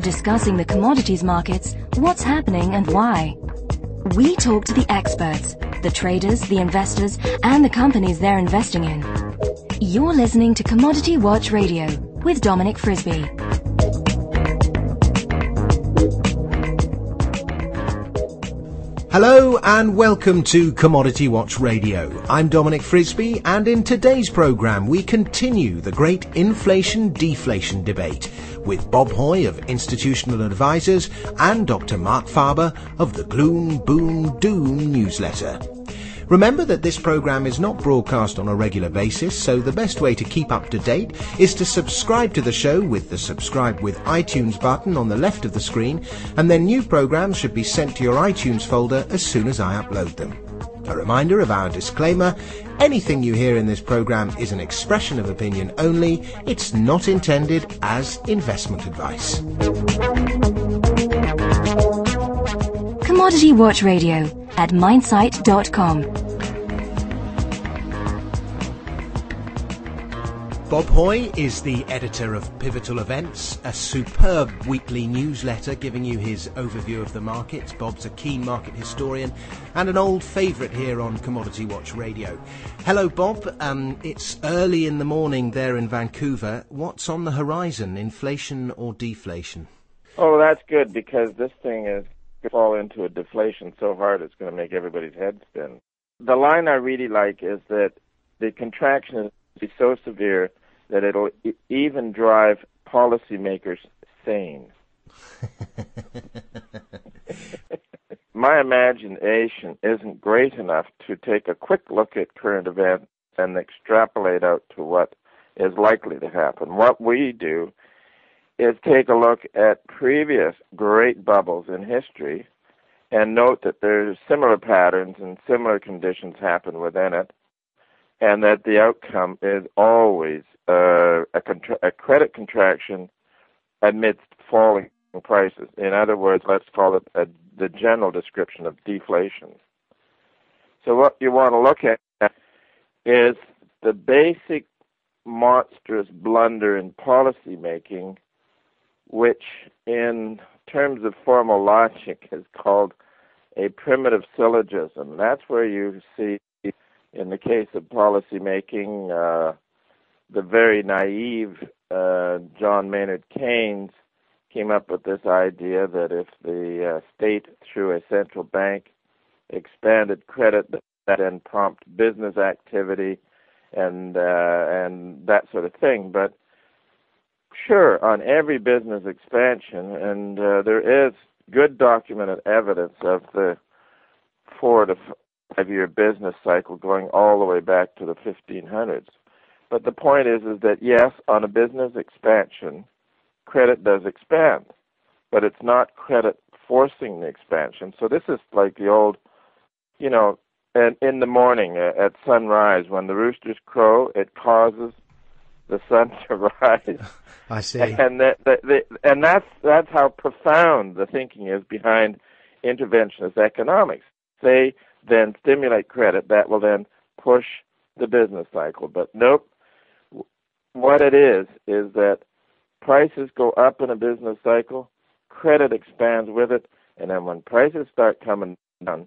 Discussing the commodities markets, what's happening and why. We talk to the experts, the traders, the investors, and the companies they're investing in. You're listening to Commodity Watch Radio with Dominic Frisby. Hello and welcome to Commodity Watch Radio. I'm Dominic Frisby and in today's programme we continue the great inflation-deflation debate with Bob Hoye of Institutional Advisors and Dr. Marc Faber of the Gloom Boom Doom newsletter. Remember that this program is not broadcast on a regular basis, so the best way to keep up to date is to subscribe to the show with the subscribe with iTunes button on the left of the screen, and then new programs should be sent to your iTunes folder as soon as I upload them. A reminder of our disclaimer, anything you hear in this program is an expression of opinion only, it's not intended as investment advice. Commodity Watch Radio at mindsight.com. Bob Hoye is the editor of Pivotal Events, a superb weekly newsletter giving you his overview of the markets. Bob's a keen market historian and an old favourite here on Commodity Watch Radio. Hello, Bob. Um, it's early in the morning there in Vancouver. What's on the horizon, inflation or deflation? Oh, that's good because this thing is fall into a deflation so hard it's going to make everybody's head spin. The line I really like is that the contraction is so severe that it'll even drive policymakers sane. My imagination isn't great enough to take a quick look at current events and extrapolate out to what is likely to happen. What we do is take a look at previous great bubbles in history and note that there's similar patterns and similar conditions happen within it and that the outcome is always uh, a, contra- a credit contraction amidst falling prices. In other words, let's call it a, the general description of deflation. So what you want to look at is the basic monstrous blunder in policy making, which in terms of formal logic is called a primitive syllogism. That's where you see in the case of policy making, uh, the very naive uh, John Maynard Keynes came up with this idea that if the uh, state, through a central bank, expanded credit, that then prompt business activity and uh, and that sort of thing. But sure, on every business expansion, and uh, there is good documented evidence of the four to five year business cycle going all the way back to the 1500s. But the point is, is that yes, on a business expansion, credit does expand, but it's not credit forcing the expansion. So this is like the old, you know, and in the morning at sunrise when the roosters crow, it causes the sun to rise. I see. And that, that, that, and that's that's how profound the thinking is behind interventionist economics. They then stimulate credit that will then push the business cycle. But nope, what it is is that prices go up in a business cycle, credit expands with it, and then when prices start coming down,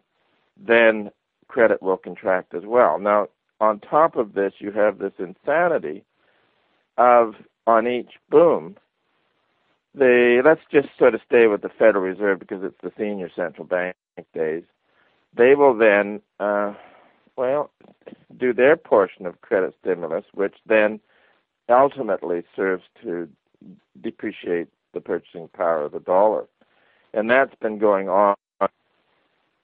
then credit will contract as well. Now, on top of this, you have this insanity of on each boom, the let's just sort of stay with the Federal Reserve because it's the senior central bank days they will then, uh, well, do their portion of credit stimulus, which then ultimately serves to depreciate the purchasing power of the dollar. And that's been going on,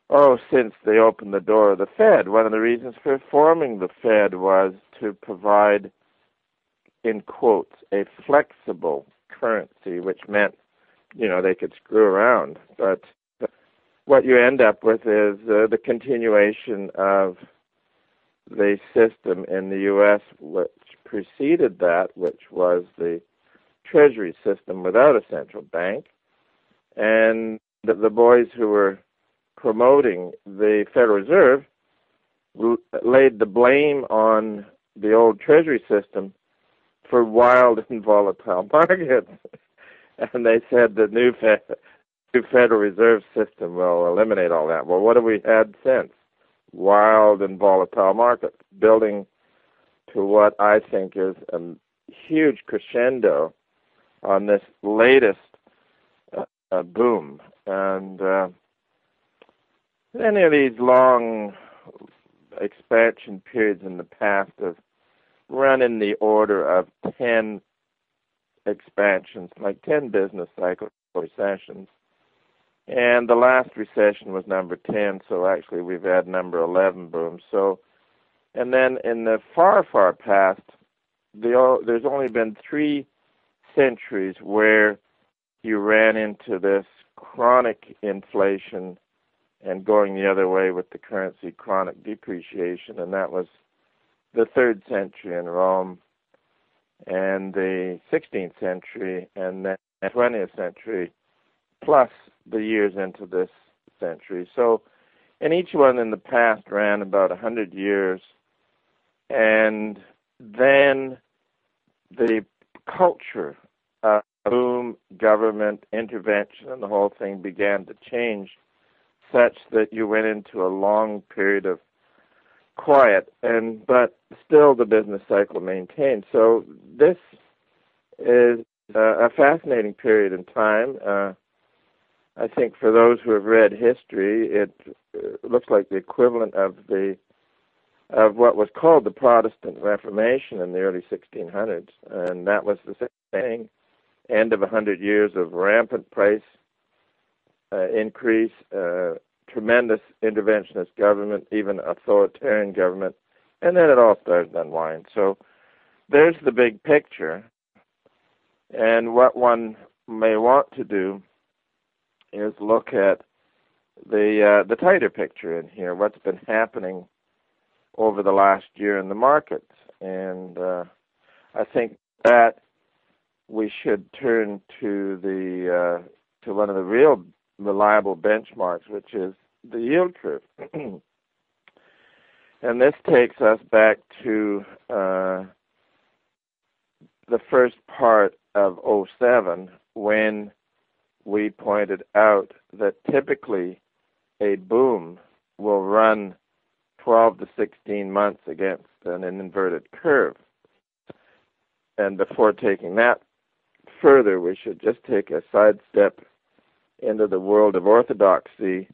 oh, since they opened the door of the Fed. One of the reasons for forming the Fed was to provide, in quotes, a flexible currency, which meant, you know, they could screw around. But what you end up with is uh, the continuation of the system in the U.S. which preceded that, which was the Treasury system without a central bank, and the, the boys who were promoting the Federal Reserve laid the blame on the old Treasury system for wild and volatile markets. and they said the new, fe- new Federal Reserve System will eliminate all that. Well, what have we had since? Wild and volatile markets, building to what I think is a huge crescendo on this latest uh, uh, boom. And uh, any of these long expansion periods in the past have run in the order of 10 expansions, like 10 business cycle recessions. And the last recession was number 10, so actually we've had number 11 booms. So, and then in the far, far past, the, there's only been three centuries where you ran into this chronic inflation and going the other way with the currency chronic depreciation, and that was the third century in Rome and the 16th century and the 20th century, plus the years into this century. So, and each one in the past ran about a 100 years, and then the culture of boom, government intervention, and the whole thing began to change such that you went into a long period of quiet and but still the business cycle maintained so this is uh, a fascinating period in time. Uh, i think for those who have read history it uh, looks like the equivalent of the of what was called the protestant reformation in the early 1600s and that was the same thing. End of a hundred years of rampant price uh, increase, uh, tremendous interventionist government, even authoritarian government, and then it all started to unwind. So there's the big picture. And what one may want to do is look at the uh, the tighter picture in here, what's been happening over the last year in the markets, and uh, I think that we should turn to the uh, to one of the real reliable benchmarks, which is the yield curve. and this takes us back to uh, the first part of 07 when we pointed out that typically a boom will run 12 to 16 months against an inverted curve. And before taking that further, we should just take a sidestep into the world of orthodoxy,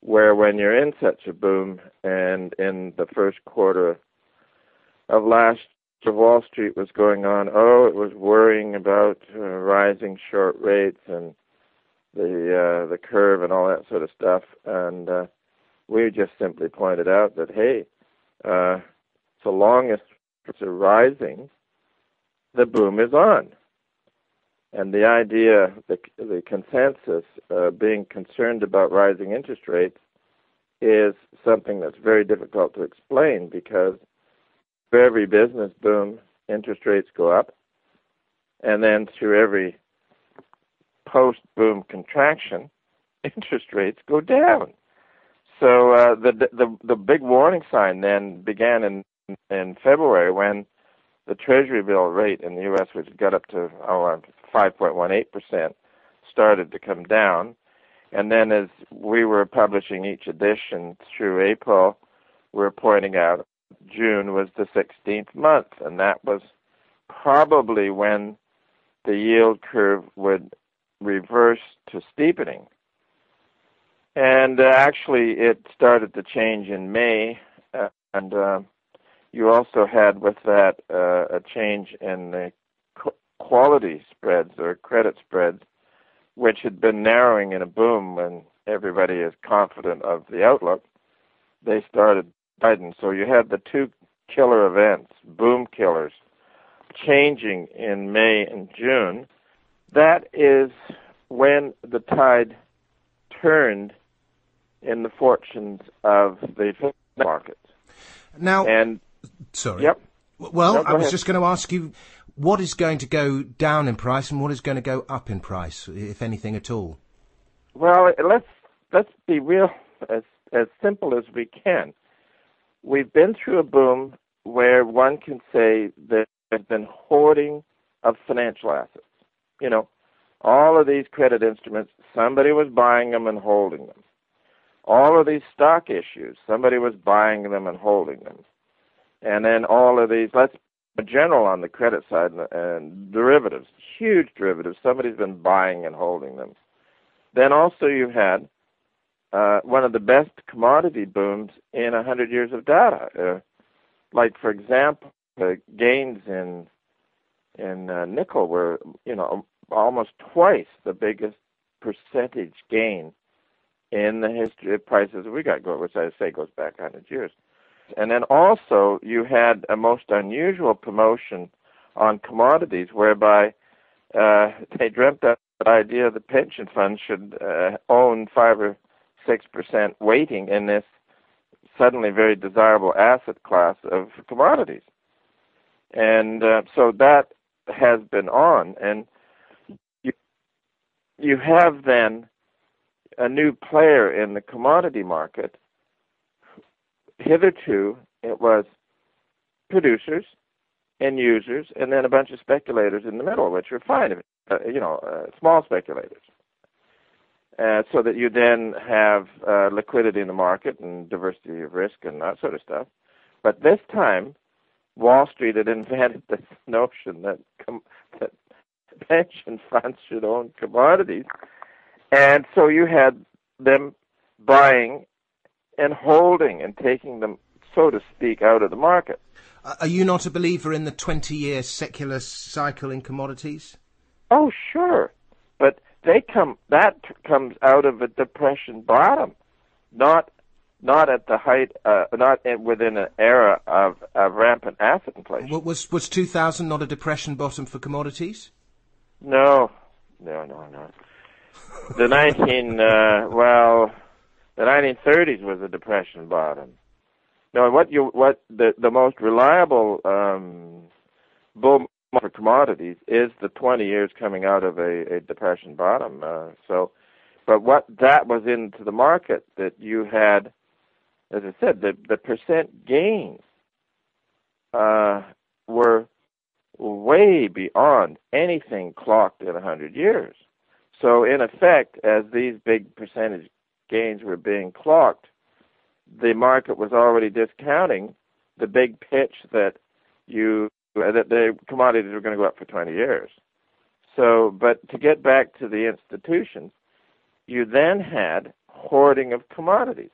where when you're in such a boom, and in the first quarter of last year, Wall Street was going on, oh, it was worrying about uh, rising short rates and the uh, the curve and all that sort of stuff, and uh, we just simply pointed out that hey, uh, so long as it's rising, the boom is on. And the idea, the, the consensus, uh, being concerned about rising interest rates is something that's very difficult to explain because for every business boom, interest rates go up. And then through every post boom contraction, interest rates go down. So uh, the, the the big warning sign then began in in February when the Treasury bill rate in the U.S., which got up to oh, 5.18%, started to come down. And then as we were publishing each edition through April, we were pointing out June was the 16th month, and that was probably when the yield curve would reverse to steepening. And uh, actually, it started to change in May, uh, and uh, you also had with that uh, a change in the quality spreads or credit spreads, which had been narrowing in a boom when everybody is confident of the outlook, they started widening. So you had the two killer events, boom killers, changing in May and June. That is when the tide turned in the fortunes of the markets. Now, and sorry. Yep. Well, no, I was ahead. just going to ask you what is going to go down in price and what is going to go up in price, if anything at all? Well, let's let's be real as as simple as we can. We've been through a boom where one can say that there has been hoarding of financial assets. You know, all of these credit instruments, somebody was buying them and holding them. All of these stock issues, somebody was buying them and holding them. And then all of these, let's general on the credit side and, and derivatives, huge derivatives, somebody's been buying and holding them. Then also you had uh, one of the best commodity booms in a hundred years of data. Uh, like for example, the gains in in uh, nickel were you know almost twice the biggest percentage gain in the history of prices we got going, which I say goes back 100 years. And then also you had a most unusual promotion on commodities whereby uh, they dreamt up the idea the pension fund should uh, own five or six percent weighting in this suddenly very desirable asset class of commodities. And uh, so that has been on, and you you have then a new player in the commodity market. Hitherto, it was producers and users, and then a bunch of speculators in the middle, which are fine, uh, you know, uh, small speculators. Uh, so that you then have uh, liquidity in the market and diversity of risk and that sort of stuff. But this time, Wall Street had invented this notion that com- that pension funds should own commodities, and so you had them buying and holding and taking them, so to speak, out of the market. Are you not a believer in the 20 year secular cycle in commodities? Oh, sure. But they come that comes out of a depression bottom, not not at the height, uh, not within an era of, of rampant asset inflation. What, was was 2000 not a depression bottom for commodities? No, no, no, no the 19 uh, well, the 1930s was a depression bottom. No, what you what the the most reliable um, bull for commodities is the 20 years coming out of a, a depression bottom. Uh, so, but what that was into the market that you had, as I said, the the percent gains uh, were way beyond anything clocked in a hundred years. So, in effect, as these big percentage gains were being clocked, the market was already discounting the big pitch that you that the commodities were going to go up for 20 years. So, but to get back to the institutions, you then had hoarding of commodities.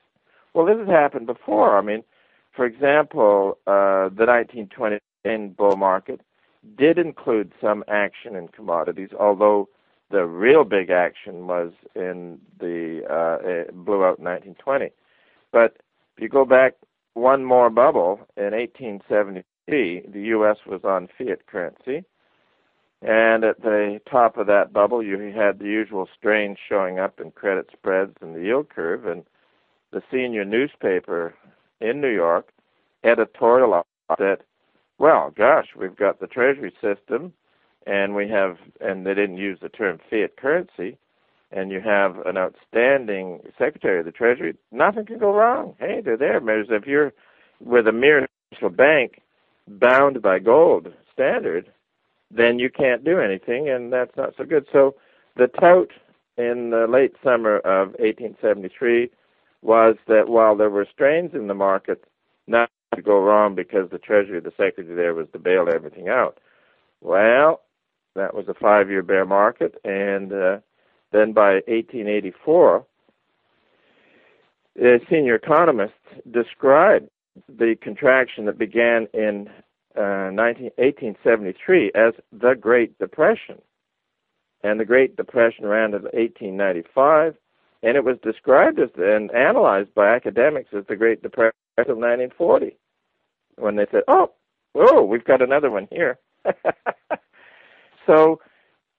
Well, this has happened before. I mean, for example, uh, the 1920 bull market did include some action in commodities, although the real big action was in the uh, blew out in 1920. But if you go back one more bubble in 1873, the U.S. was on fiat currency, and at the top of that bubble, you had the usual strain showing up in credit spreads and the yield curve, and the senior newspaper in New York editorialized that, well, gosh, we've got the Treasury system and we have, and they didn't use the term fiat currency, and you have an outstanding Secretary of the Treasury, nothing can go wrong. Hey, they're there. Whereas if you're with a mere national bank bound by gold standard, then you can't do anything, and that's not so good. So the tout in the late summer of 1873 was that while there were strains in the market, not to go wrong because the Treasury, the Secretary there was to bail everything out. Well, that was a five-year bear market, and uh, then by 1884, a senior economist described the contraction that began in uh, 19, 1873 as the Great Depression. And the Great Depression ran to 1895, and it was described as and analyzed by academics as the Great Depression of 1940, when they said, "Oh, oh, we've got another one here." So,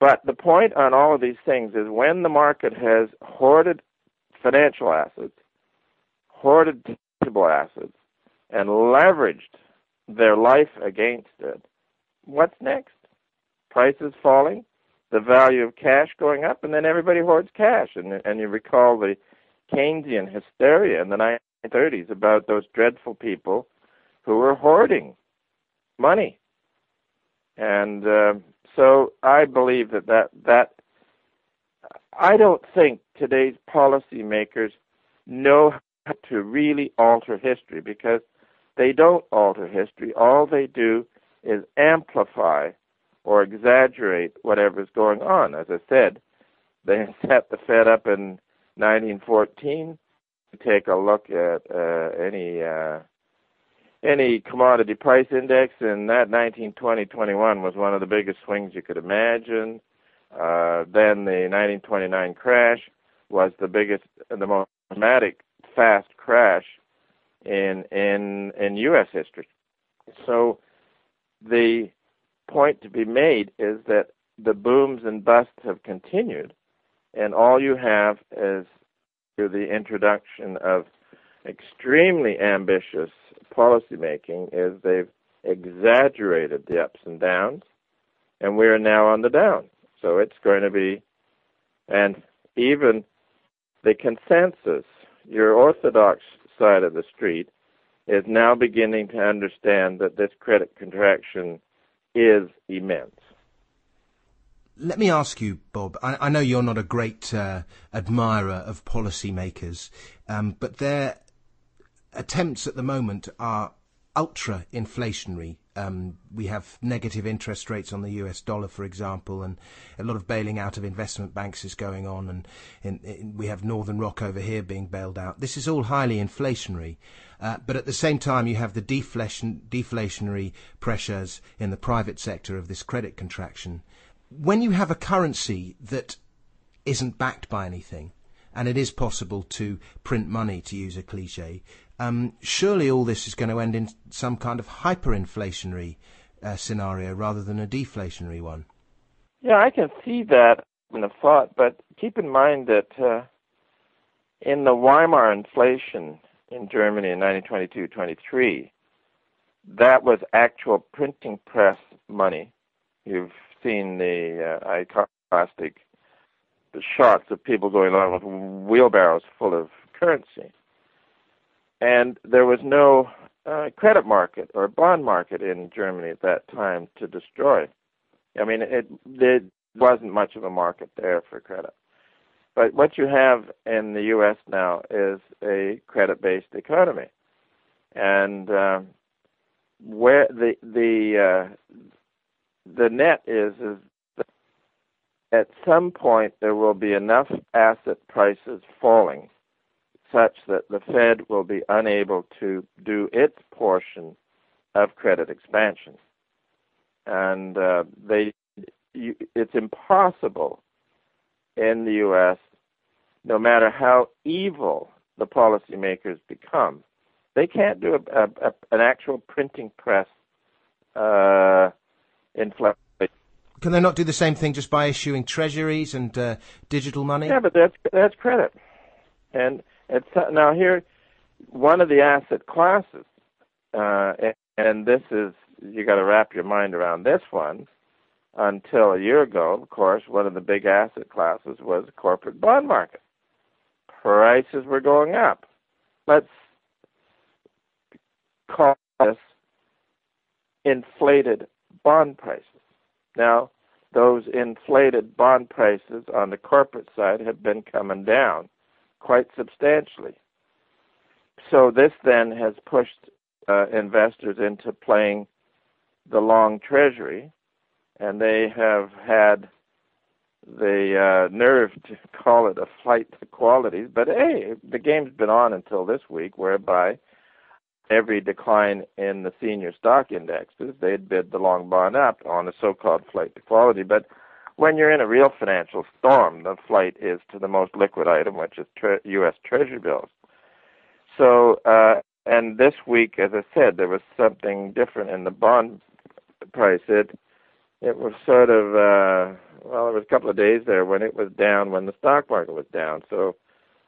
but the point on all of these things is when the market has hoarded financial assets, hoarded tangible assets, and leveraged their life against it, what's next? Prices falling, the value of cash going up, and then everybody hoards cash. And, and you recall the Keynesian hysteria in the 1930s about those dreadful people who were hoarding money. And uh, so I believe that, that that I don't think today's policymakers know how to really alter history because they don't alter history. All they do is amplify or exaggerate whatever's going on. As I said, they set the Fed up in 1914. to Take a look at uh, any uh, any commodity price index, and that 1920 21 was one of the biggest swings you could imagine. Uh, then the 1929 crash was the biggest, the most dramatic, fast crash in in in U.S. history. So the point to be made is that the booms and busts have continued, and all you have is the introduction of extremely ambitious policymaking is they've exaggerated the ups and downs, and we're now on the down. So it's going to be, and even the consensus, your orthodox side of the street, is now beginning to understand that this credit contraction is immense. Let me ask you, Bob. I, I know you're not a great uh, admirer of policymakers, um, but their attempts at the moment are ultra inflationary. Um, we have negative interest rates on the US dollar, for example, and a lot of bailing out of investment banks is going on, and we have Northern Rock over here being bailed out. This is all highly inflationary, uh, but at the same time, you have the deflation, deflationary pressures in the private sector of this credit contraction. When you have a currency that isn't backed by anything, and it is possible to print money, to use a cliche, um, surely all this is going to end in some kind of hyperinflationary uh, scenario rather than a deflationary one. Yeah, I can see that in the thought, but keep in mind that uh, in the Weimar inflation in Germany in 1922-23, that was actual printing press money. You've seen the uh, shots of people going on with wheelbarrows full of currency and there was no uh, credit market or bond market in Germany at that time to destroy. I mean, it, wasn't much of a market there for credit. But what you have in the U.S. now is a credit-based economy, and uh, where the the uh, the net is is that at some point there will be enough asset prices falling such that the Fed will be unable to do its portion of credit expansion. And uh, they, you, it's impossible in the U.S., no matter how evil the policymakers become, they can't do a, a, a, an actual printing press uh, inflation. Can they not do the same thing just by issuing treasuries and uh, digital money? Yeah, but that's that's credit, and it's, now here, one of the asset classes, uh, and, this is you got to wrap your mind around this one. Until a year ago, of course, one of the big asset classes was the corporate bond market. Prices were going up. Let's call this inflated bond prices. Now, those inflated bond prices on the corporate side have been coming down quite substantially. So this then has pushed uh, investors into playing the long treasury, and they have had the uh, nerve to call it a flight to quality. But hey, the game's been on until this week, whereby every decline in the senior stock indexes, they'd bid the long bond up on a so-called flight to quality. But when you're in a real financial storm, the flight is to the most liquid item, which is tre- U.S. Treasury bills. So, uh, and this week, as I said, there was something different in the bond price. It it was sort of uh, well, there was a couple of days there when it was down when the stock market was down. So,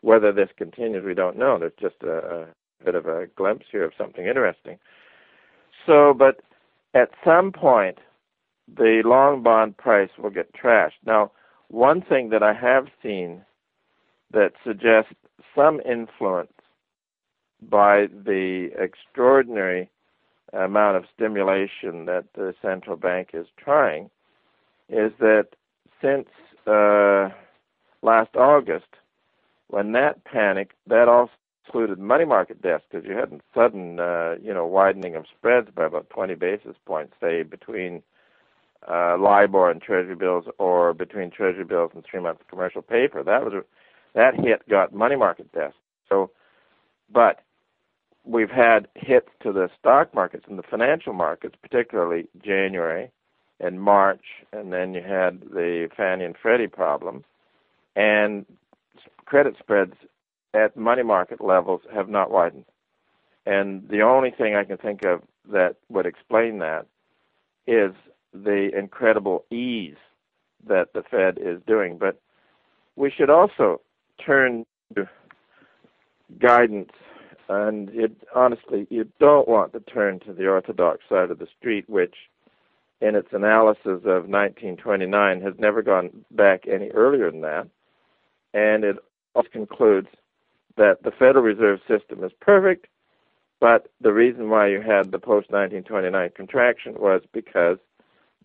whether this continues, we don't know. There's just a, a bit of a glimpse here of something interesting. So, but at some point, the long bond price will get trashed. Now, one thing that I have seen that suggests some influence by the extraordinary amount of stimulation that the central bank is trying is that since uh, last August, when that panic, that also included money market desks because you had a sudden, uh, you know, widening of spreads by about 20 basis points, say between uh, LIBOR and Treasury bills, or between Treasury bills and three-month commercial paper. That was a, that hit got money market desks. So, but we've had hits to the stock markets and the financial markets, particularly January and March, and then you had the Fannie and Freddie problem, and credit spreads at money market levels have not widened. And the only thing I can think of that would explain that is the incredible ease that the Fed is doing. But we should also turn to guidance. And it, honestly, you don't want to turn to the orthodox side of the street, which, in its analysis of 1929, has never gone back any earlier than that. And it also concludes that the Federal Reserve System is perfect, but the reason why you had the post 1929 contraction was because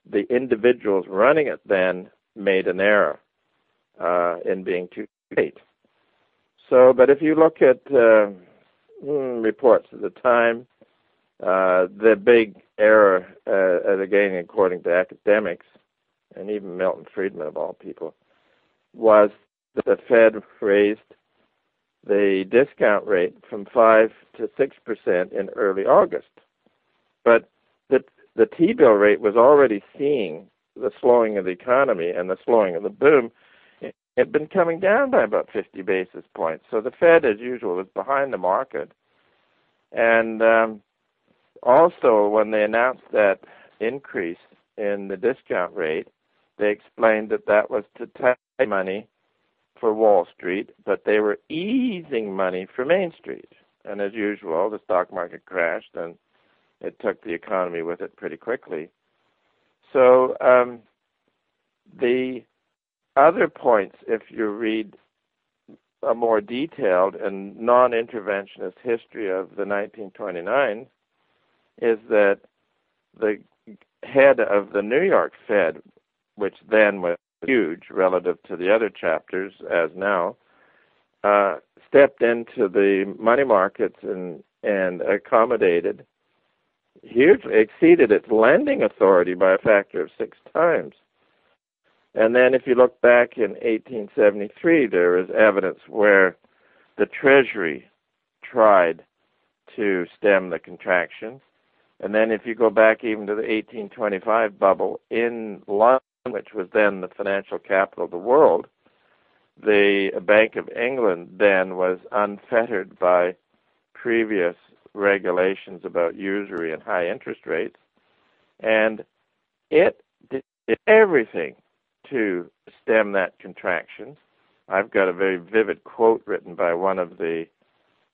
the individuals running it then made an error uh, in being too late. So, but if you look at uh, mm, reports at the time, uh, the big error, uh, again, according to academics, and even Milton Friedman of all people, was that the Fed raised the discount rate from 5 to 6% in early August. But the, the T bill rate was already seeing the slowing of the economy and the slowing of the boom. It had been coming down by about 50 basis points. So the Fed, as usual, was behind the market. And um, also, when they announced that increase in the discount rate, they explained that that was to tie money for Wall Street, but they were easing money for Main Street. And as usual, the stock market crashed and it took the economy with it pretty quickly. So um, the other points, if you read a more detailed and non-interventionist history of the 1929, is that the head of the New York Fed, which then was huge relative to the other chapters as now, uh, stepped into the money markets and and accommodated hugely exceeded its lending authority by a factor of six times. And then if you look back in 1873, there is evidence where the Treasury tried to stem the contraction. And then if you go back even to the 1825 bubble in London, which was then the financial capital of the world, the Bank of England then was unfettered by previous regulations about usury and high interest rates, and it did everything to stem that contraction. I've got a very vivid quote written by one of the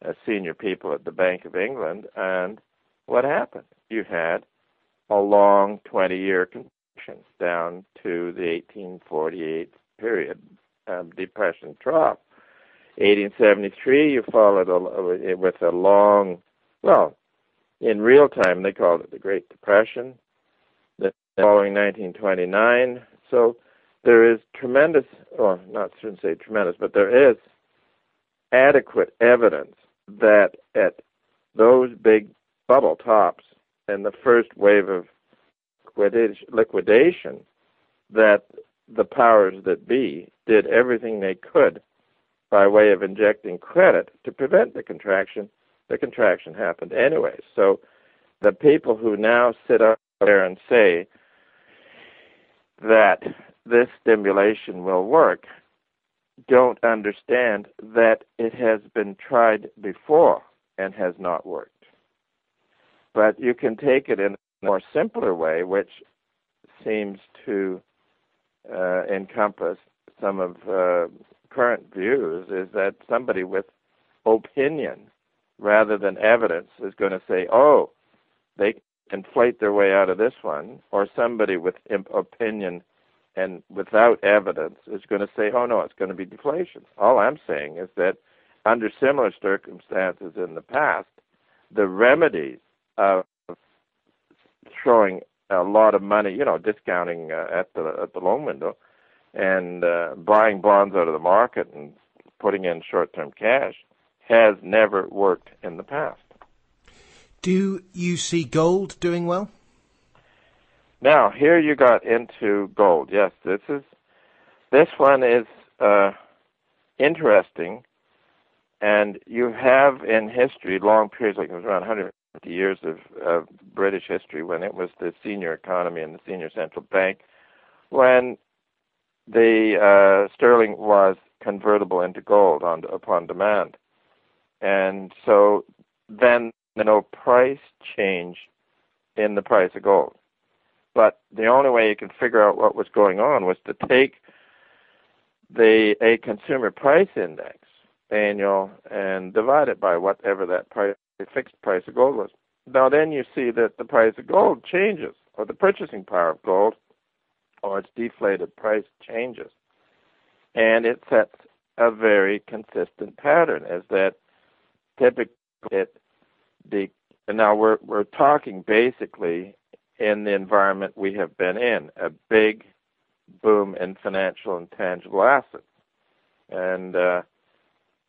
uh, senior people at the Bank of England, and what happened? You had a long 20 year contraction down to the 1848 period um, depression trough. 1873, you followed a, with a long, well, in real time they called it the Great Depression. Following 1929, so there is tremendous, or not shouldn't say tremendous, but there is adequate evidence that at those big bubble tops and the first wave of liquidation that the powers that be did everything they could by way of injecting credit to prevent the contraction. The contraction happened anyway. So the people who now sit up there and say that this stimulation will work don't understand that it has been tried before and has not worked. But you can take it in a more simpler way, which seems to uh, encompass some of uh, current views, is that somebody with opinion rather than evidence is going to say, oh, they inflate their way out of this one, or somebody with opinion and without evidence is going to say, oh, no, it's going to be deflation. All I'm saying is that under similar circumstances in the past, the remedies of throwing a lot of money, you know, discounting uh, at the at the loan window, and uh, buying bonds out of the market and putting in short-term cash has never worked in the past. Do you see gold doing well? Now, here you got into gold. Yes, this is this one is uh, interesting, and you have in history long periods, like it was around 150 years of, of British history, when it was the senior economy and the senior central bank, when the uh, sterling was convertible into gold on upon demand, and so then there's no price change in the price of gold. But the only way you can figure out what was going on was to take the a consumer price index annual and divide it by whatever that price, fixed price of gold was. Now then you see that the price of gold changes, or the purchasing power of gold, or its deflated price changes, and it sets a very consistent pattern. Is that typically it the now we're we're talking basically in the environment we have been in, a big boom in financial and tangible assets. And uh,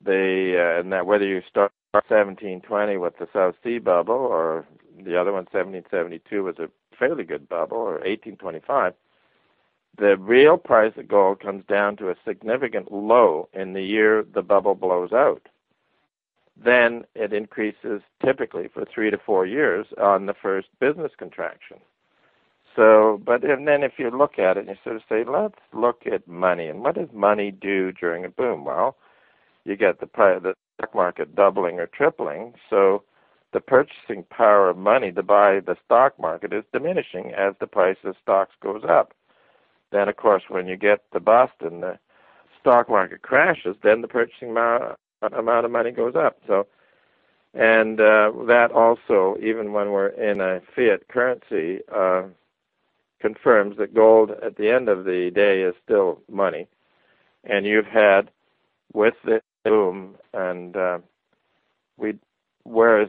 they uh, and that whether you start 1720 with the South Sea bubble or the other one 1772 was a fairly good bubble or 1825 the real price of gold comes down to a significant low in the year the bubble blows out then it increases typically for three to four years on the first business contraction. So, but and then if you look at it and you sort of say, let's look at money and what does money do during a boom? Well, you get the the stock market doubling or tripling, so the purchasing power of money to buy the stock market is diminishing as the price of stocks goes up. Then, of course, when you get the bust and the stock market crashes, then the purchasing amount of money goes up. So, and uh, that also, even when we're in a fiat currency, uh, confirms that gold at the end of the day is still money. And you've had with the boom, and uh, we, whereas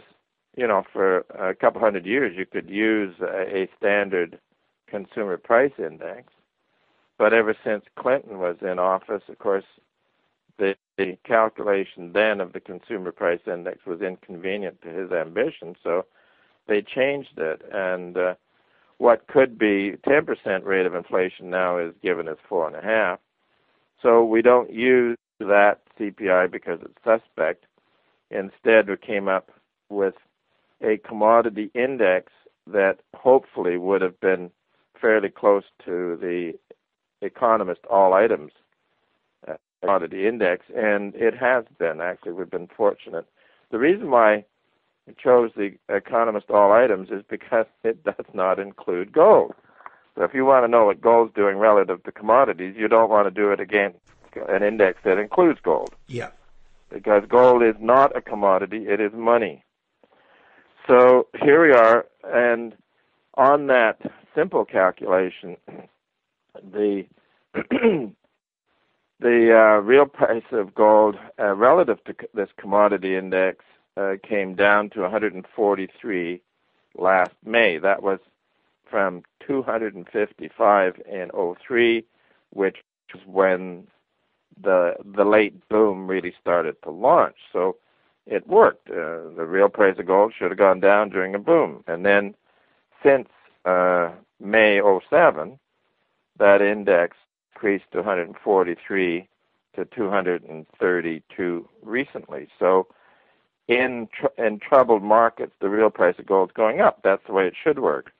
you know, for a couple hundred years, you could use a, a standard consumer price index. But ever since Clinton was in office, of course, the, the calculation then of the consumer price index was inconvenient to his ambition, so they changed it. And uh, what could be 10% rate of inflation now is given as four and a half. So we don't use that CPI because it's suspect. Instead, we came up with a commodity index that hopefully would have been fairly close to the economist all items commodity index, and it has been actually. We've been fortunate. The reason why we chose the Economist All Items is because it does not include gold. So if you want to know what gold's doing relative to commodities, you don't want to do it against an index that includes gold. Yeah. Because gold is not a commodity, it is money. So here we are, and on that simple calculation, the the uh, real price of gold uh, relative to c- this commodity index uh, came down to 143 last May. That was from 255 in 03, which was when the the late boom really started to launch. So it worked. Uh, the real price of gold should have gone down during a boom, and then since uh, May 07, that index increased to 143 to 232 recently. So in tr- in troubled markets, the real price of gold is going up. That's the way it should work.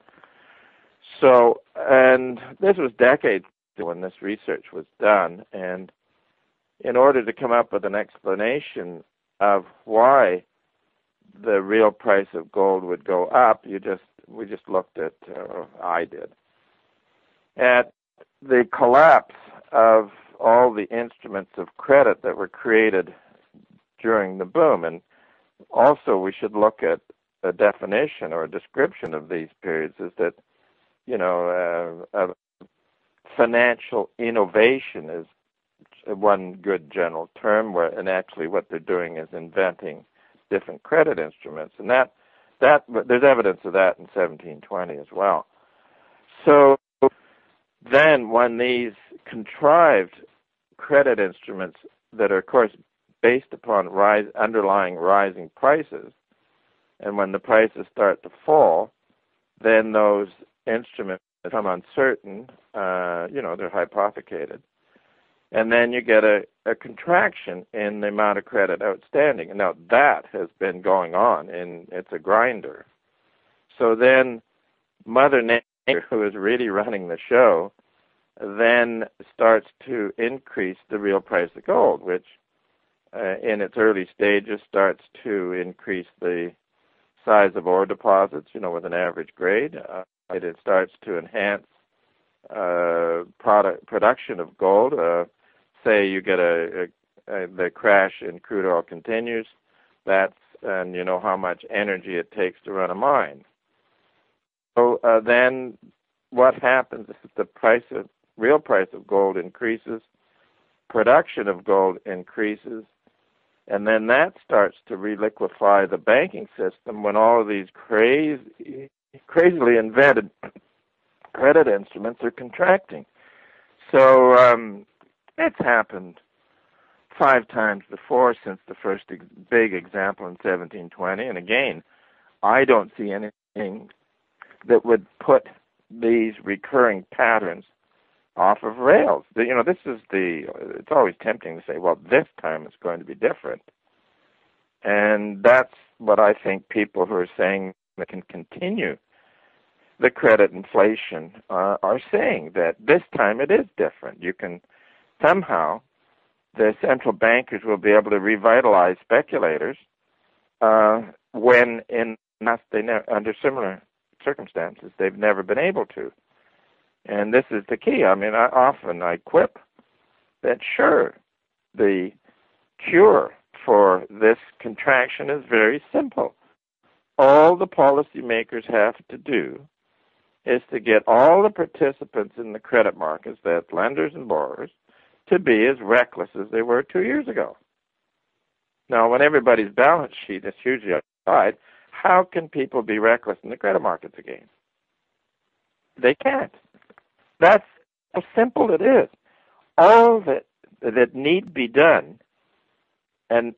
So, and this was decades when this research was done, and in order to come up with an explanation of why the real price of gold would go up, you just we just looked at, uh, I did, at the collapse of all the instruments of credit that were created during the boom. And also, we should look at a definition or a description of these periods is that, you know, uh, financial innovation is one good general term, where, and actually what they're doing is inventing different credit instruments. And that that there's evidence of that in 1720 as well. So then, when these contrived credit instruments that are, of course, based upon rise, underlying rising prices, and when the prices start to fall, then those instruments become uncertain. Uh, you know, they're hypothecated. And then you get a, a contraction in the amount of credit outstanding. And now that has been going on, and it's a grinder. So then Mother Nature, who is really running the show, then starts to increase the real price of gold, which uh, in its early stages starts to increase the size of ore deposits, you know, with an average grade. Uh, it starts to enhance uh, product production of gold. Uh, say you get a, a, a the crash in crude oil continues, that's and you know how much energy it takes to run a mine. So uh, then, what happens is the price of real price of gold increases, production of gold increases, and then that starts to reliquify the banking system when all of these crazy, crazily invented credit instruments are contracting. So um, it's happened five times before since the first big example in 1720. And again, I don't see anything that would put these recurring patterns off of rails. You know, this is the. It's always tempting to say, well, this time it's going to be different, and that's what I think people who are saying that can continue the credit inflation uh, are saying that this time it is different. You can somehow the central bankers will be able to revitalize speculators uh, when in they ne- under similar circumstances they've never been able to. And this is the key. I mean, I often I quip that sure, the cure for this contraction is very simple. All the policymakers have to do is to get all the participants in the credit markets, that's lenders and borrowers, to be as reckless as they were two years ago. Now, when everybody's balance sheet is hugely outside, how can people be reckless in the credit markets again? They can't. That's how simple it is. All that that need be done, and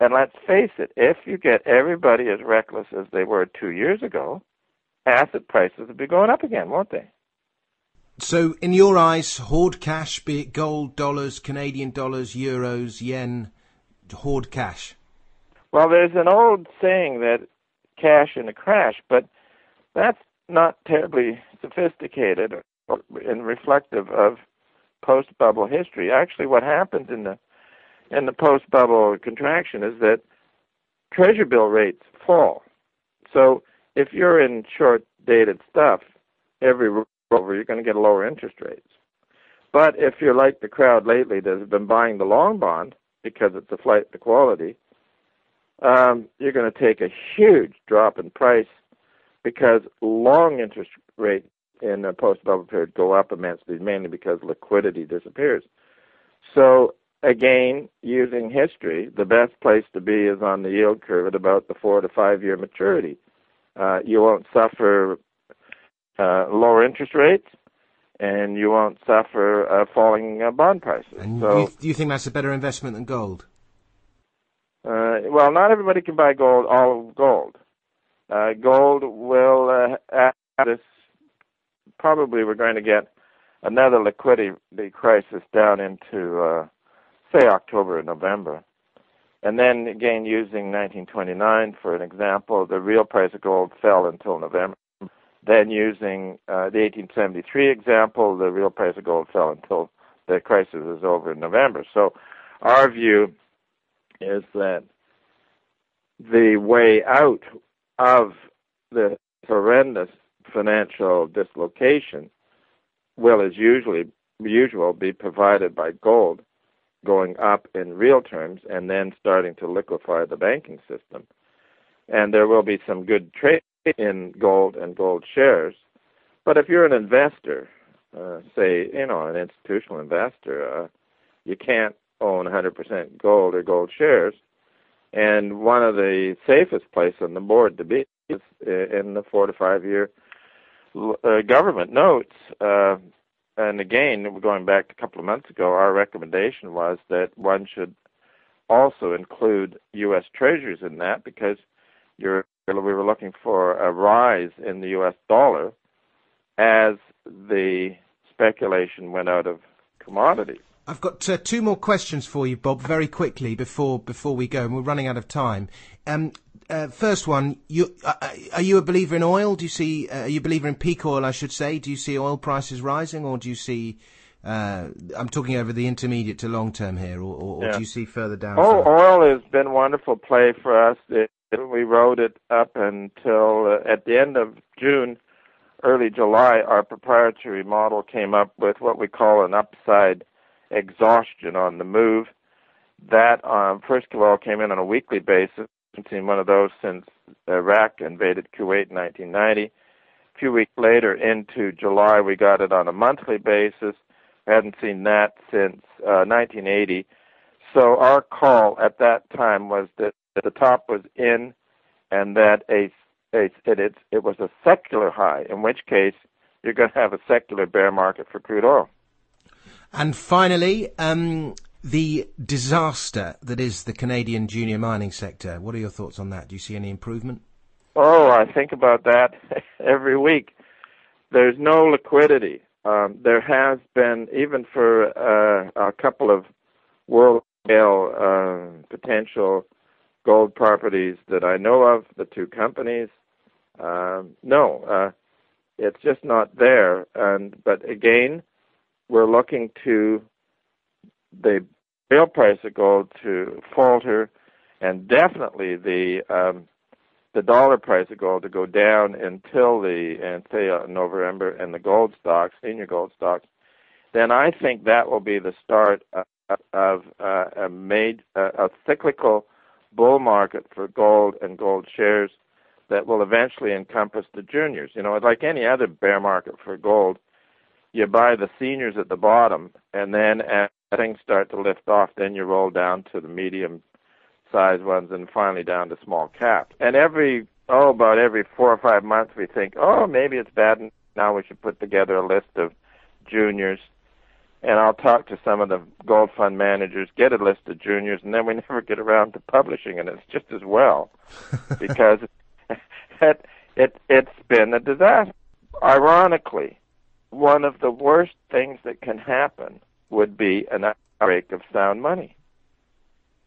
and let's face it, if you get everybody as reckless as they were two years ago, asset prices will be going up again, won't they? So, in your eyes, hoard cash, be it gold, dollars, Canadian dollars, euros, yen, hoard cash. Well, there's an old saying that cash in a crash, but that's not terribly sophisticated and reflective of post-bubble history. Actually, what happens in the in the post-bubble contraction is that treasury bill rates fall. So if you're in short-dated stuff, every over you're going to get lower interest rates. But if you're like the crowd lately that has been buying the long bond because it's a flight to quality, um, you're going to take a huge drop in price because long interest rates in a post-bubble period go up immensely, mainly because liquidity disappears. So again, using history, the best place to be is on the yield curve at about the four to five year maturity. Uh, you won't suffer uh, lower interest rates, and you won't suffer uh, falling uh, bond prices. And so, you, do you think that's a better investment than gold? Uh, well, not everybody can buy gold, all of gold. Uh, gold will uh, this probably we're going to get another liquidity crisis down into, uh, say, October or November. And then again, using 1929 for an example, the real price of gold fell until November. Then using uh, the 1873 example, the real price of gold fell until the crisis is over in November. So our view is that the way out of the horrendous financial dislocation will, as usually usual, be provided by gold going up in real terms and then starting to liquefy the banking system. And there will be some good trade in gold and gold shares. But if you're an investor, uh, say, you know, an institutional investor, uh, you can't own 100% gold or gold shares. And one of the safest places on the board to be is in the four to five year uh, government notes. Uh, and again, going back a couple of months ago, our recommendation was that one should also include U.S. Treasuries in that because we were looking for a rise in the U.S. dollar as the speculation went out of commodities. I've got uh, two more questions for you, Bob, very quickly before before we go, and we're running out of time. Um, uh, first one, you, uh, uh, are you a believer in oil? Do you see? Uh, are you a believer in peak oil? I should say. Do you see oil prices rising, or do you see? Uh, I'm talking over the intermediate to long term here, or, or, yeah. do you see further down? Oh, oil has been a wonderful play for us. It, we rode it up until uh, at the end of June, early July. Our proprietary model came up with what we call an upside exhaustion on the move. That um, first all came in on a weekly basis I haven't seen one of those since Iraq invaded Kuwait in 1990. A few weeks later, into July, we got it on a monthly basis. We hadn't seen that since uh, 1980. So our call at that time was that the top was in, and that a, a it, it it was a secular high. In which case, you're going to have a secular bear market for crude oil. And finally, um, the disaster that is the Canadian junior mining sector. What are your thoughts on that? Do you see any improvement? Oh, I think about that every week. There's no liquidity. Um, there has been, even for uh, a couple of world scale uh, potential gold properties that I know of, the two companies. Um, no, uh, it's just not there. And but again, we're looking to the real price of gold to falter, and definitely the um, the dollar price of gold to go down until the and say uh, November and the gold stocks, senior gold stocks, then I think that will be the start of, of uh, a made uh, a cyclical bull market for gold and gold shares that will eventually encompass the juniors. You know, like any other bear market for gold, you buy the seniors at the bottom, and then as things start to lift off, then you roll down to the medium sized ones and finally down to small caps. And every oh, about every four or five months we think, oh, maybe it's bad now we should put together a list of juniors and I'll talk to some of the gold fund managers, get a list of juniors, and then we never get around to publishing, and it's just as well because it it it's been a disaster. Ironically, one of the worst things that can happen would be an outbreak of sound money.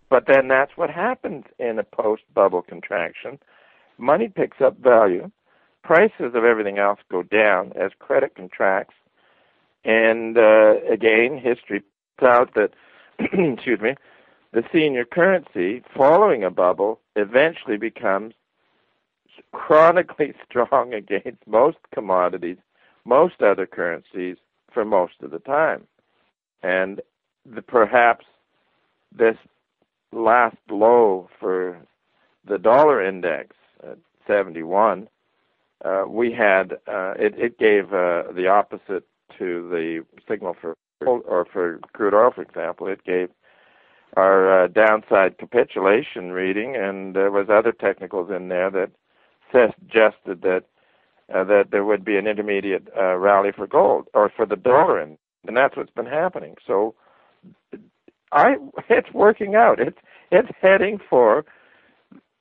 But then that's what happens in a post bubble contraction. Money picks up value, prices of everything else go down as credit contracts, and uh, again, history points out that, excuse me, the senior currency following a bubble eventually becomes chronically strong against most commodities most other currencies for most of the time. And the, perhaps this last low for the dollar index at 71, uh, we had uh, it, it gave uh, the opposite to the signal for or for crude oil, for example. It gave our uh, downside capitulation reading, and there was other technicals in there that suggested that uh, that there would be an intermediate uh, rally for gold or for the dollar, and and that's what's been happening. So, I it's working out. It's it's heading for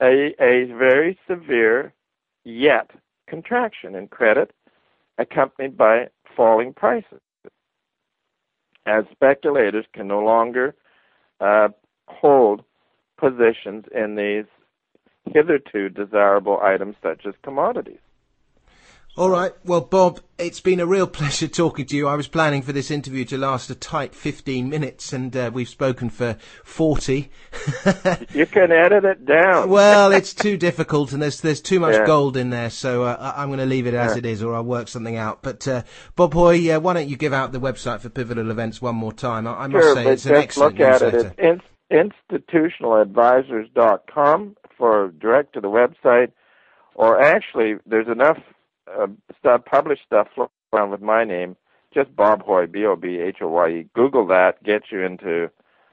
a a very severe yet contraction in credit, accompanied by falling prices, as speculators can no longer uh, hold positions in these hitherto desirable items such as commodities. All right. Well, Bob, it's been a real pleasure talking to you. I was planning for this interview to last a tight 15 minutes, and uh, we've spoken for 40. you can edit it down. well, it's too difficult, and there's there's too much yeah. gold in there, so uh, I'm going to leave it as yeah. it is, or I'll work something out. But uh, Bob Hoye, uh, why don't you give out the website for Pivotal Events one more time? I, I must sure, say it's an excellent look newsletter. at it. It's institutionaladvisors.com for direct to the website, or actually, there's enough uh, stuff, published stuff around with my name, just Bob Hoye, B O B H O Y E. Google that, gets you into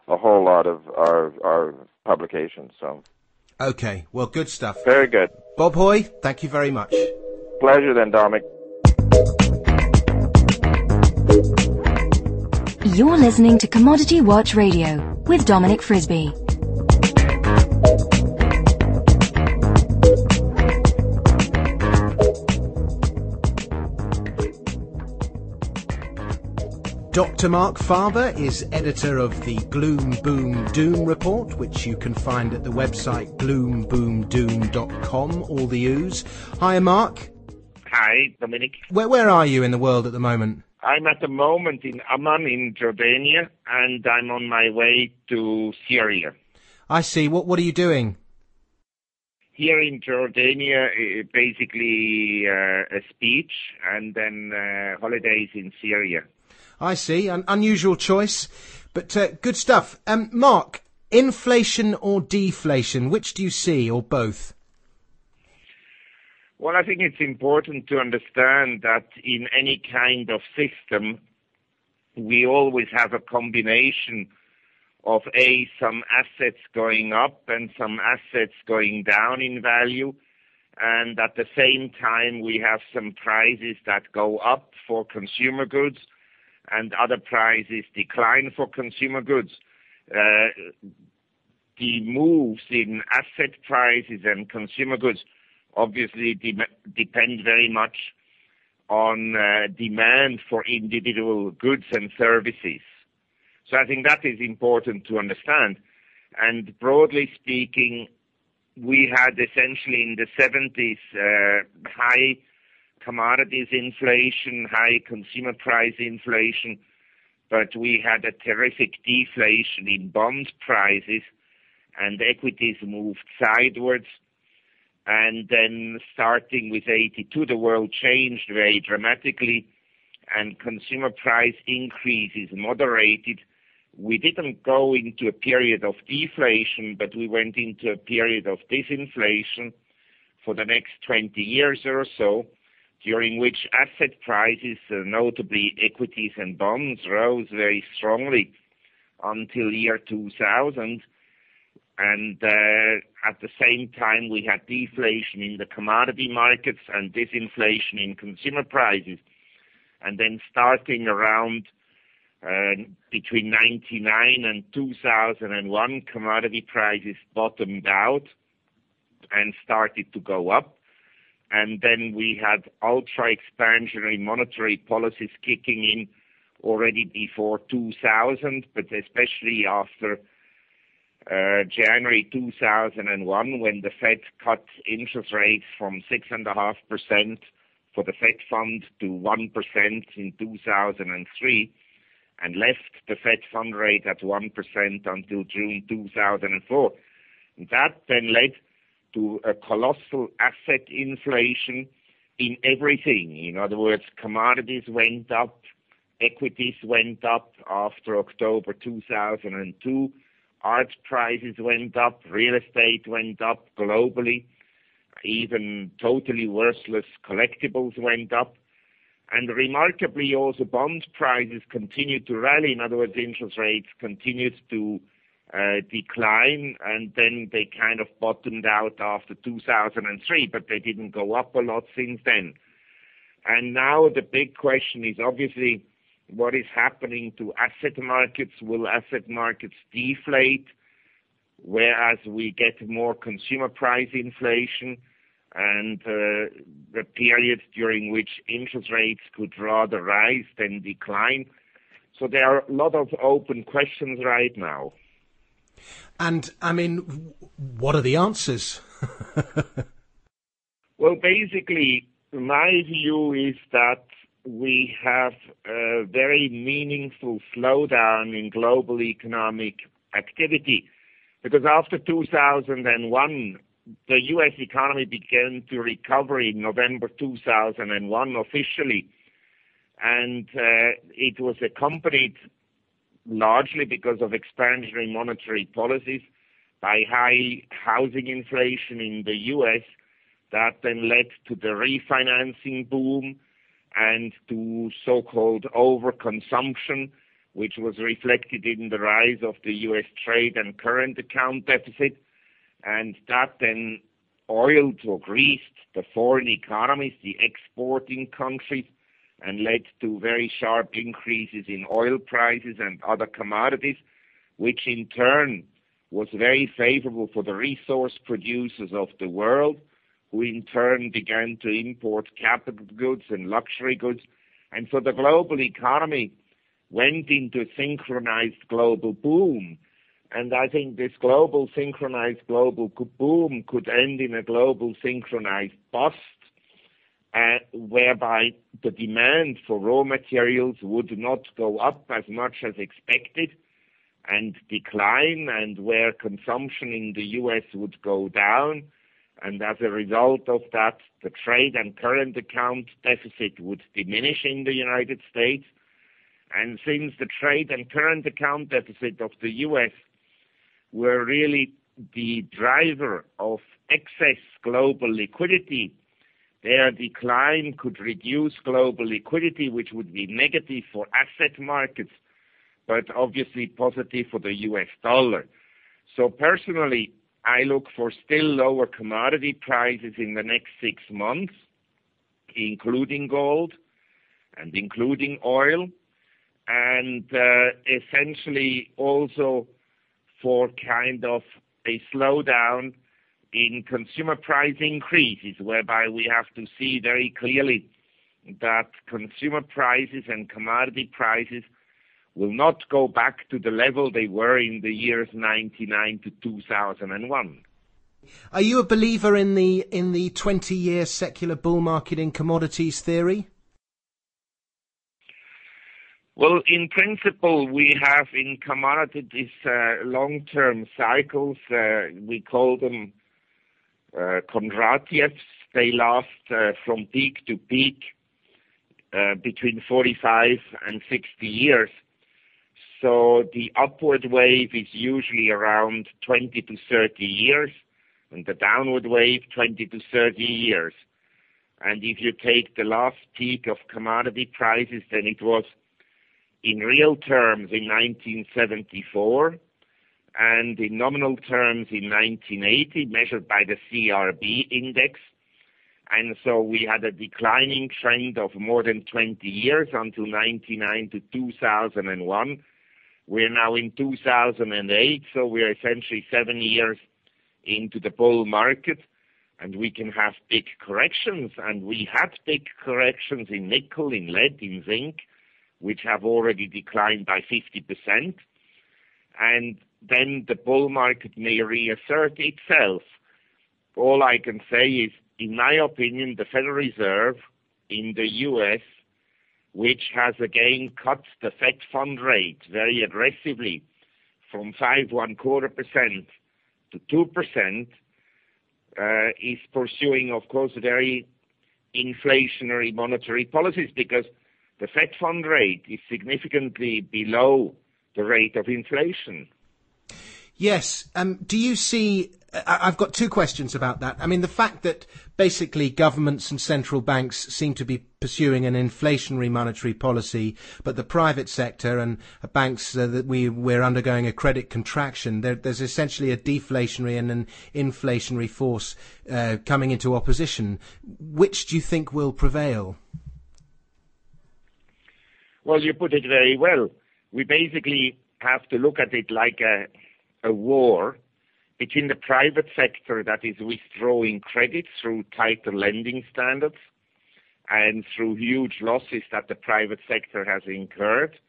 a whole lot of our our publications. So. Okay, well, good stuff. Very good. Bob Hoye, thank you very much. Pleasure then, Dominic. You're listening to Commodity Watch Radio with Dominic Frisby. Dr. Marc Faber is editor of the Gloom Boom Doom report, which you can find at the website gloomboomdoom.com, all the ooze. Hi, Mark. Hi, Dominic. Where, where are you in the world at the moment? I'm at the moment in Amman in Jordania, and I'm on my way to Syria. I see. What, what are you doing? Here in Jordania, basically uh, a speech, and then uh, holidays in Syria. I see. An unusual choice, but uh, good stuff. Um, Marc, inflation or deflation, which do you see, or both? Well, I think it's important to understand that in any kind of system, we always have a combination of A, some assets going up and some assets going down in value. And at the same time, we have some prices that go up for consumer goods and other prices decline for consumer goods. Uh, the moves in asset prices and consumer goods obviously depend very much on uh, demand for individual goods and services. So I think that is important to understand. And broadly speaking, we had essentially in the 70s uh, high commodities inflation, high consumer price inflation, but we had a terrific deflation in bond prices and equities moved sideways. And then starting with 82, the world changed very dramatically and consumer price increases moderated. We didn't go into a period of deflation, but we went into a period of disinflation for the next 20 years or so during which asset prices, uh, notably equities and bonds, rose very strongly until year 2000. And uh, at the same time, we had deflation in the commodity markets and disinflation in consumer prices. And then starting around uh, between 99 and 2001, commodity prices bottomed out and started to go up and then we had ultra expansionary monetary policies kicking in already before 2000, but especially after uh, January 2001 when the Fed cut interest rates from 6.5% for the Fed fund to 1% in 2003 and left the Fed fund rate at 1% until June 2004. That then led to a colossal asset inflation in everything. In other words, commodities went up, equities went up after October 2002, art prices went up, real estate went up globally, even totally worthless collectibles went up. And remarkably, also bond prices continued to rally. In other words, interest rates continued to decline, and then they kind of bottomed out after 2003, but they didn't go up a lot since then. And now the big question is obviously what is happening to asset markets? Will asset markets deflate, whereas we get more consumer price inflation? and uh, the period during which interest rates could rather rise than decline. So there are a lot of open questions right now. And I mean, what are the answers? well, basically, my view is that we have a very meaningful slowdown in global economic activity because after 2001, the U.S. economy began to recover in November 2001 officially, and uh, it was accompanied largely because of expansionary monetary policies by high housing inflation in the U.S. That then led to the refinancing boom and to so-called overconsumption, which was reflected in the rise of the U.S. trade and current account deficit. and that then oiled or greased the foreign economies, the exporting countries, and led to very sharp increases in oil prices and other commodities, which in turn was very favorable for the resource producers of the world, who in turn began to import capital goods and luxury goods. And so the global economy went into a synchronized global boom. And I think this global synchronized global boom could end in a global synchronized bust, whereby the demand for raw materials would not go up as much as expected and decline, and where consumption in the U.S. would go down. And as a result of that, the trade and current account deficit would diminish in the United States. And since the trade and current account deficit of the U.S. were really the driver of excess global liquidity, their decline could reduce global liquidity, which would be negative for asset markets, but obviously positive for the US dollar. So personally, I look for still lower commodity prices in the next six months, including gold and including oil, and uh, essentially also for kind of a slowdown in consumer price increases, whereby we have to see very clearly that consumer prices and commodity prices will not go back to the level they were in the years 1999 to 2001. Are you a believer in the in the 20-year secular bull market in commodities theory? Well, in principle, we have in commodities uh, long-term cycles. Uh, we call them Kondratievs. They last uh, from peak to peak uh, between 45 and 60 years. So the upward wave is usually around 20 to 30 years, and the downward wave 20 to 30 years. And if you take the last peak of commodity prices, then it was in real terms in 1974 and in nominal terms in 1980, measured by the CRB index. And so we had a declining trend of more than 20 years until 99 to 2001. We're now in 2008, so we're essentially seven years into the bull market, and we can have big corrections. And we had big corrections in nickel, in lead, in zinc, which have already declined by 50%. And then the bull market may reassert itself. All I can say is, in my opinion, the Federal Reserve in the U.S., which has again cut the Fed fund rate very aggressively from five one quarter percent to two percent, uh, is pursuing, of course, very inflationary monetary policies because the Fed fund rate is significantly below the rate of inflation. Yes. Um, do you see? I've got two questions about that. I mean, the fact that basically governments and central banks seem to be pursuing an inflationary monetary policy, but the private sector and banks uh, that we we're undergoing a credit contraction. There, there's essentially a deflationary and an inflationary force uh, coming into opposition. Which do you think will prevail? Well, you put it very well. We basically have to look at it like a, a war between the private sector that is withdrawing credit through tighter lending standards and through huge losses that the private sector has incurred,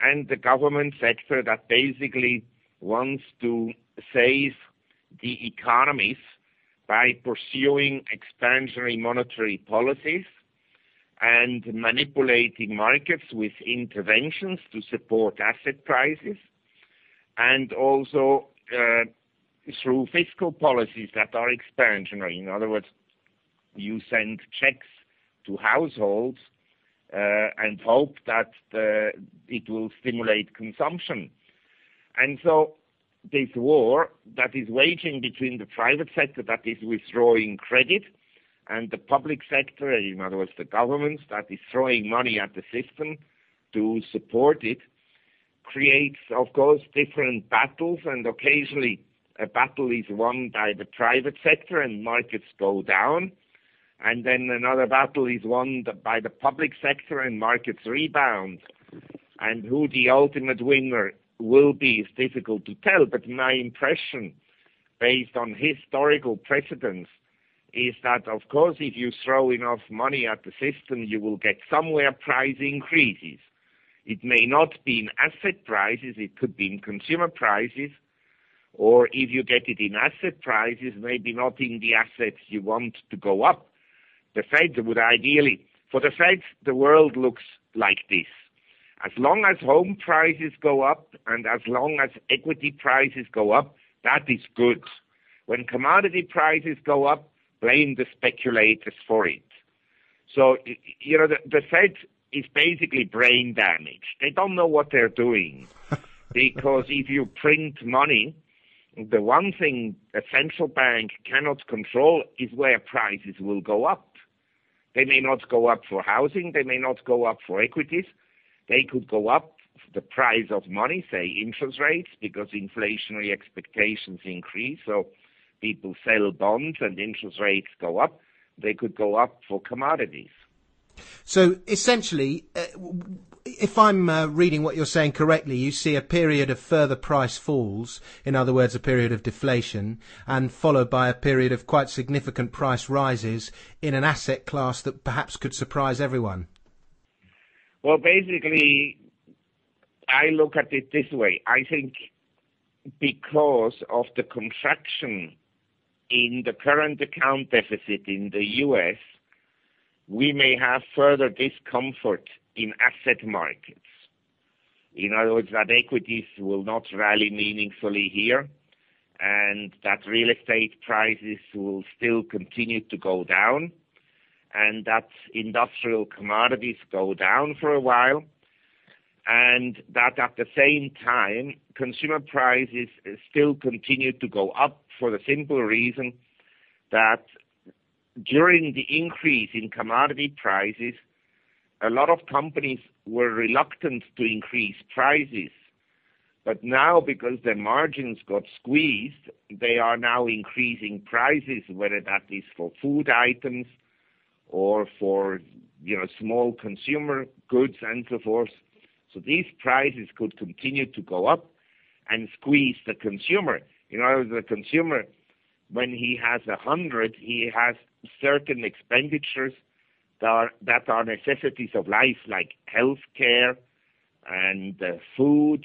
and the government sector that basically wants to save the economies by pursuing expansionary monetary policies and manipulating markets with interventions to support asset prices, and also uh, through fiscal policies that are expansionary. In other words, you send checks to households uh, and hope that it will stimulate consumption. And so this war that is waging between the private sector that is withdrawing credit and the public sector, in other words, the governments that is throwing money at the system to support it, creates, of course, different battles and occasionally a battle is won by the private sector and markets go down, and then another battle is won by the public sector and markets rebound. And who the ultimate winner will be is difficult to tell, but my impression, based on historical precedents, is that, of course, if you throw enough money at the system, you will get somewhere price increases. It may not be in asset prices, it could be in consumer prices, or if you get it in asset prices, maybe not in the assets you want to go up. The Fed would ideally, for the Fed, the world looks like this. As long as home prices go up and as long as equity prices go up, that is good. When commodity prices go up, blame the speculators for it. So, you know, the, the Fed is basically brain damage. They don't know what they're doing. because if you print money, the one thing a central bank cannot control is where prices will go up. They may not go up for housing, they may not go up for equities, they could go up the price of money, say interest rates, because inflationary expectations increase. So people sell bonds and interest rates go up. They could go up for commodities. So essentially, uh, if I'm uh, reading what you're saying correctly, you see a period of further price falls, in other words, a period of deflation, and followed by a period of quite significant price rises in an asset class that perhaps could surprise everyone. Well, basically, I look at it this way. I think because of the contraction in the current account deficit in the U.S., we may have further discomfort in asset markets. In other words, that equities will not rally meaningfully here, and that real estate prices will still continue to go down and that industrial commodities go down for a while, and that at the same time, consumer prices still continue to go up for the simple reason that during the increase in commodity prices, a lot of companies were reluctant to increase prices. But now, because their margins got squeezed, they are now increasing prices, whether that is for food items or for you know small consumer goods and so forth. So these prices could continue to go up and squeeze the consumer. You know, the consumer, when he has a hundred, he has certain expenditures that are, that are necessities of life, like health care and uh, food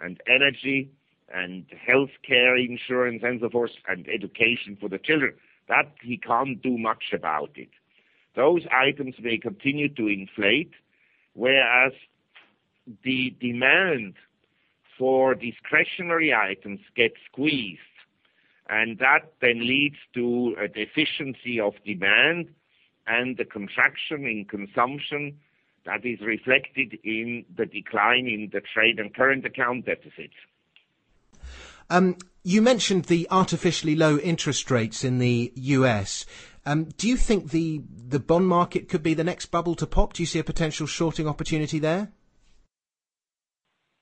and energy and health care insurance and so forth and education for the children. That he can't do much about it those items may continue to inflate, whereas the demand for discretionary items gets squeezed. And that then leads to a deficiency of demand and the contraction in consumption that is reflected in the decline in the trade and current account deficits. Um, you mentioned the artificially low interest rates in the US. Um, do you think the the bond market could be the next bubble to pop? Do you see a potential shorting opportunity there?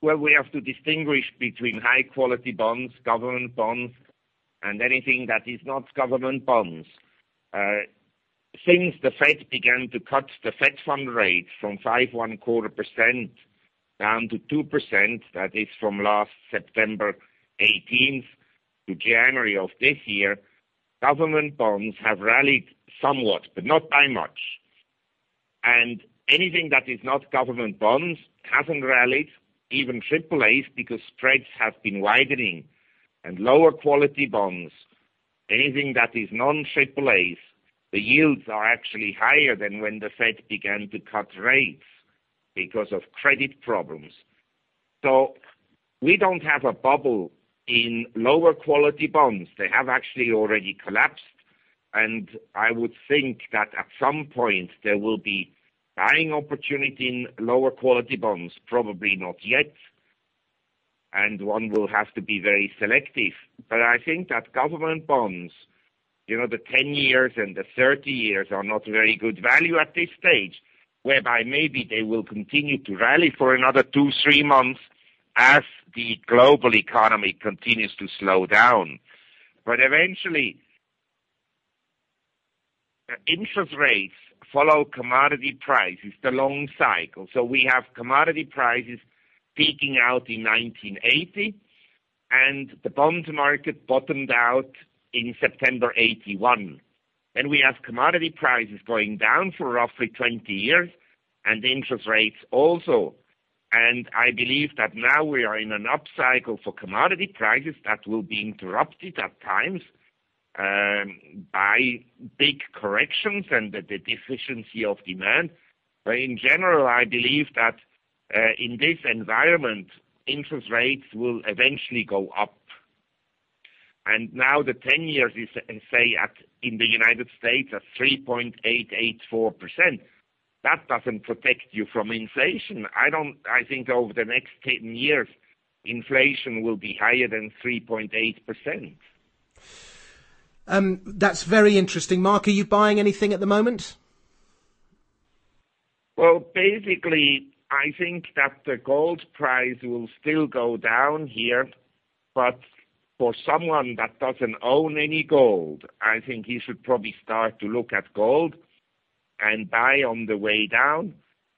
Well, we have to distinguish between high quality bonds, government bonds, and anything that is not government bonds. Uh, since the Fed began to cut the Fed fund rate from five one quarter percent down to two percent, that is from last September 18th to January of this year, government bonds have rallied somewhat, but not by much. And anything that is not government bonds hasn't rallied, even AAAs, because spreads have been widening. And lower quality bonds, anything that is non-AAAs, the yields are actually higher than when the Fed began to cut rates because of credit problems. So we don't have a bubble in lower quality bonds. They have actually already collapsed, and I would think that at some point there will be buying opportunity in lower quality bonds, probably not yet, and one will have to be very selective. But I think that government bonds, you know, the 10 years and the 30 years are not very good value at this stage, whereby maybe they will continue to rally for another two, three months as the global economy continues to slow down. But eventually, interest rates follow commodity prices, the long cycle. So we have commodity prices peaking out in 1980, and the bond market bottomed out in September 81. Then we have commodity prices going down for roughly 20 years, and interest rates also. And I believe that now we are in an upcycle for commodity prices that will be interrupted at times um, by big corrections and the, deficiency of demand. But in general, I believe that in this environment, interest rates will eventually go up. And now the 10 years is, say, at in the United States at 3.884 percent that doesn't protect you from inflation. I don't. I think over the next 10 years, inflation will be higher than 3.8 percent. Um, that's very interesting. Marc, are you buying anything at the moment? Well, basically, I think that the gold price will still go down here, but for someone that doesn't own any gold, I think he should probably start to look at gold and buy on the way down.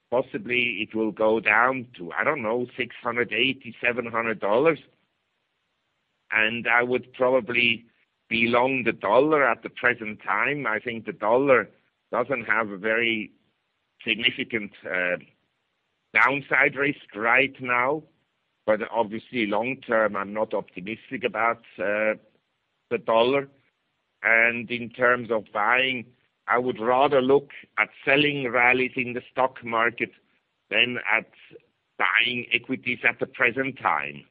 Possibly it will go down to, I don't know, $680, $700. And I would probably be long the dollar at the present time. I think the dollar doesn't have a very significant uh, downside risk right now. But obviously, long term, I'm not optimistic about uh, the dollar. And in terms of buying, I would rather look at selling rallies in the stock market than at buying equities at the present time.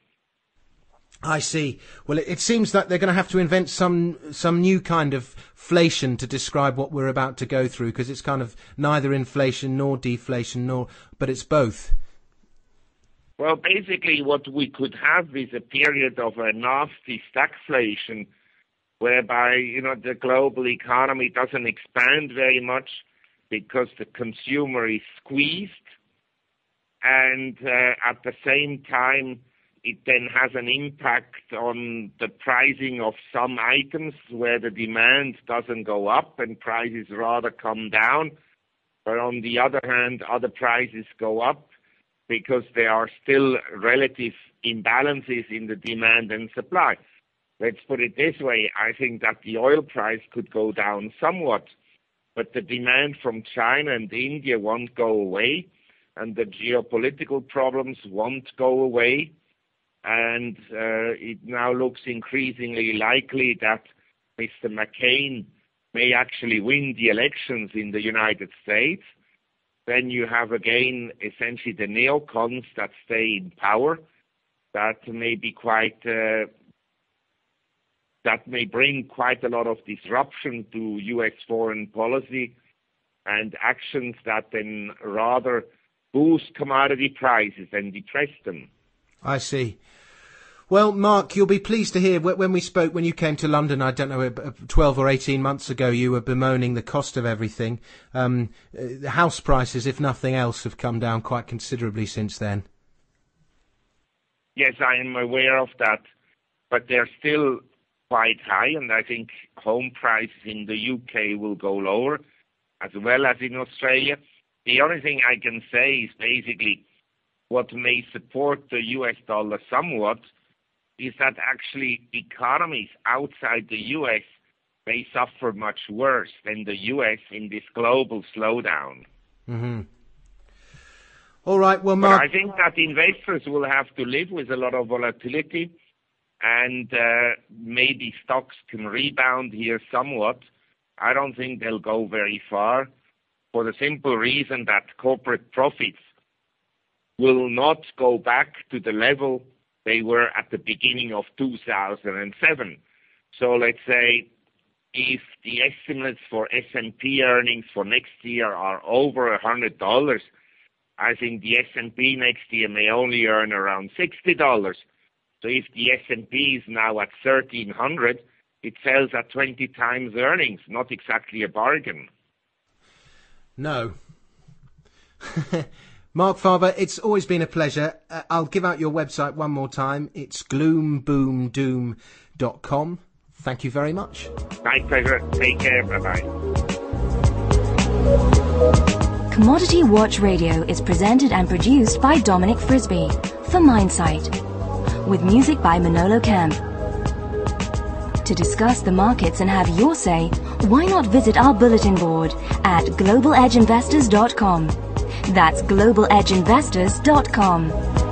I see. Well, it, seems that they're going to have to invent some some new kind of inflation to describe what we're about to go through because it's kind of neither inflation nor deflation nor, but it's both. Well, basically, what we could have is a period of a nasty stagflation whereby you know the global economy doesn't expand very much because the consumer is squeezed, and uh, at the same time it then has an impact on the pricing of some items where the demand doesn't go up and prices rather come down. But on the other hand, other prices go up because there are still relative imbalances in the demand and supply. Let's put it this way, I think that the oil price could go down somewhat, but the demand from China and India won't go away, and the geopolitical problems won't go away. And uh, it now looks increasingly likely that Mr. McCain may actually win the elections in the United States. Then you have again essentially the neocons that stay in power. That may be quite uh, that may bring quite a lot of disruption to U.S. foreign policy and actions that then rather boost commodity prices and depress them. I see. Well, Marc, you'll be pleased to hear when we spoke when you came to London. I don't know, twelve or eighteen months ago, you were bemoaning the cost of everything. Um, uh, house prices, if nothing else, have come down quite considerably since then. Yes, I am aware of that, but they're still quite high, and I think home prices in the UK will go lower as well as in Australia. The only thing I can say is basically what may support the US dollar somewhat is that actually economies outside the US may suffer much worse than the US in this global slowdown. Mm-hmm. All right, well, Marc. But I think that investors will have to live with a lot of volatility and uh, maybe stocks can rebound here somewhat. I don't think they'll go very far for the simple reason that corporate profits will not go back to the level they were at the beginning of 2007. So let's say if the estimates for S&P earnings for next year are over $100, I think the S&P next year may only earn around $60. So if the S&P is now at 1300, it sells at 20 times earnings, not exactly a bargain. No. Marc Faber, it's always been a pleasure. Uh, I'll give out your website one more time. It's gloomboomdoom.com Thank you very much. My pleasure. Take care. Bye bye. Commodity Watch Radio is presented and produced by Dominic Frisby for Mindsight, with music by Manolo Camp. To discuss the markets and have your say, why not visit our bulletin board at globaledgeinvestors.com. That's globaledgeinvestors.com.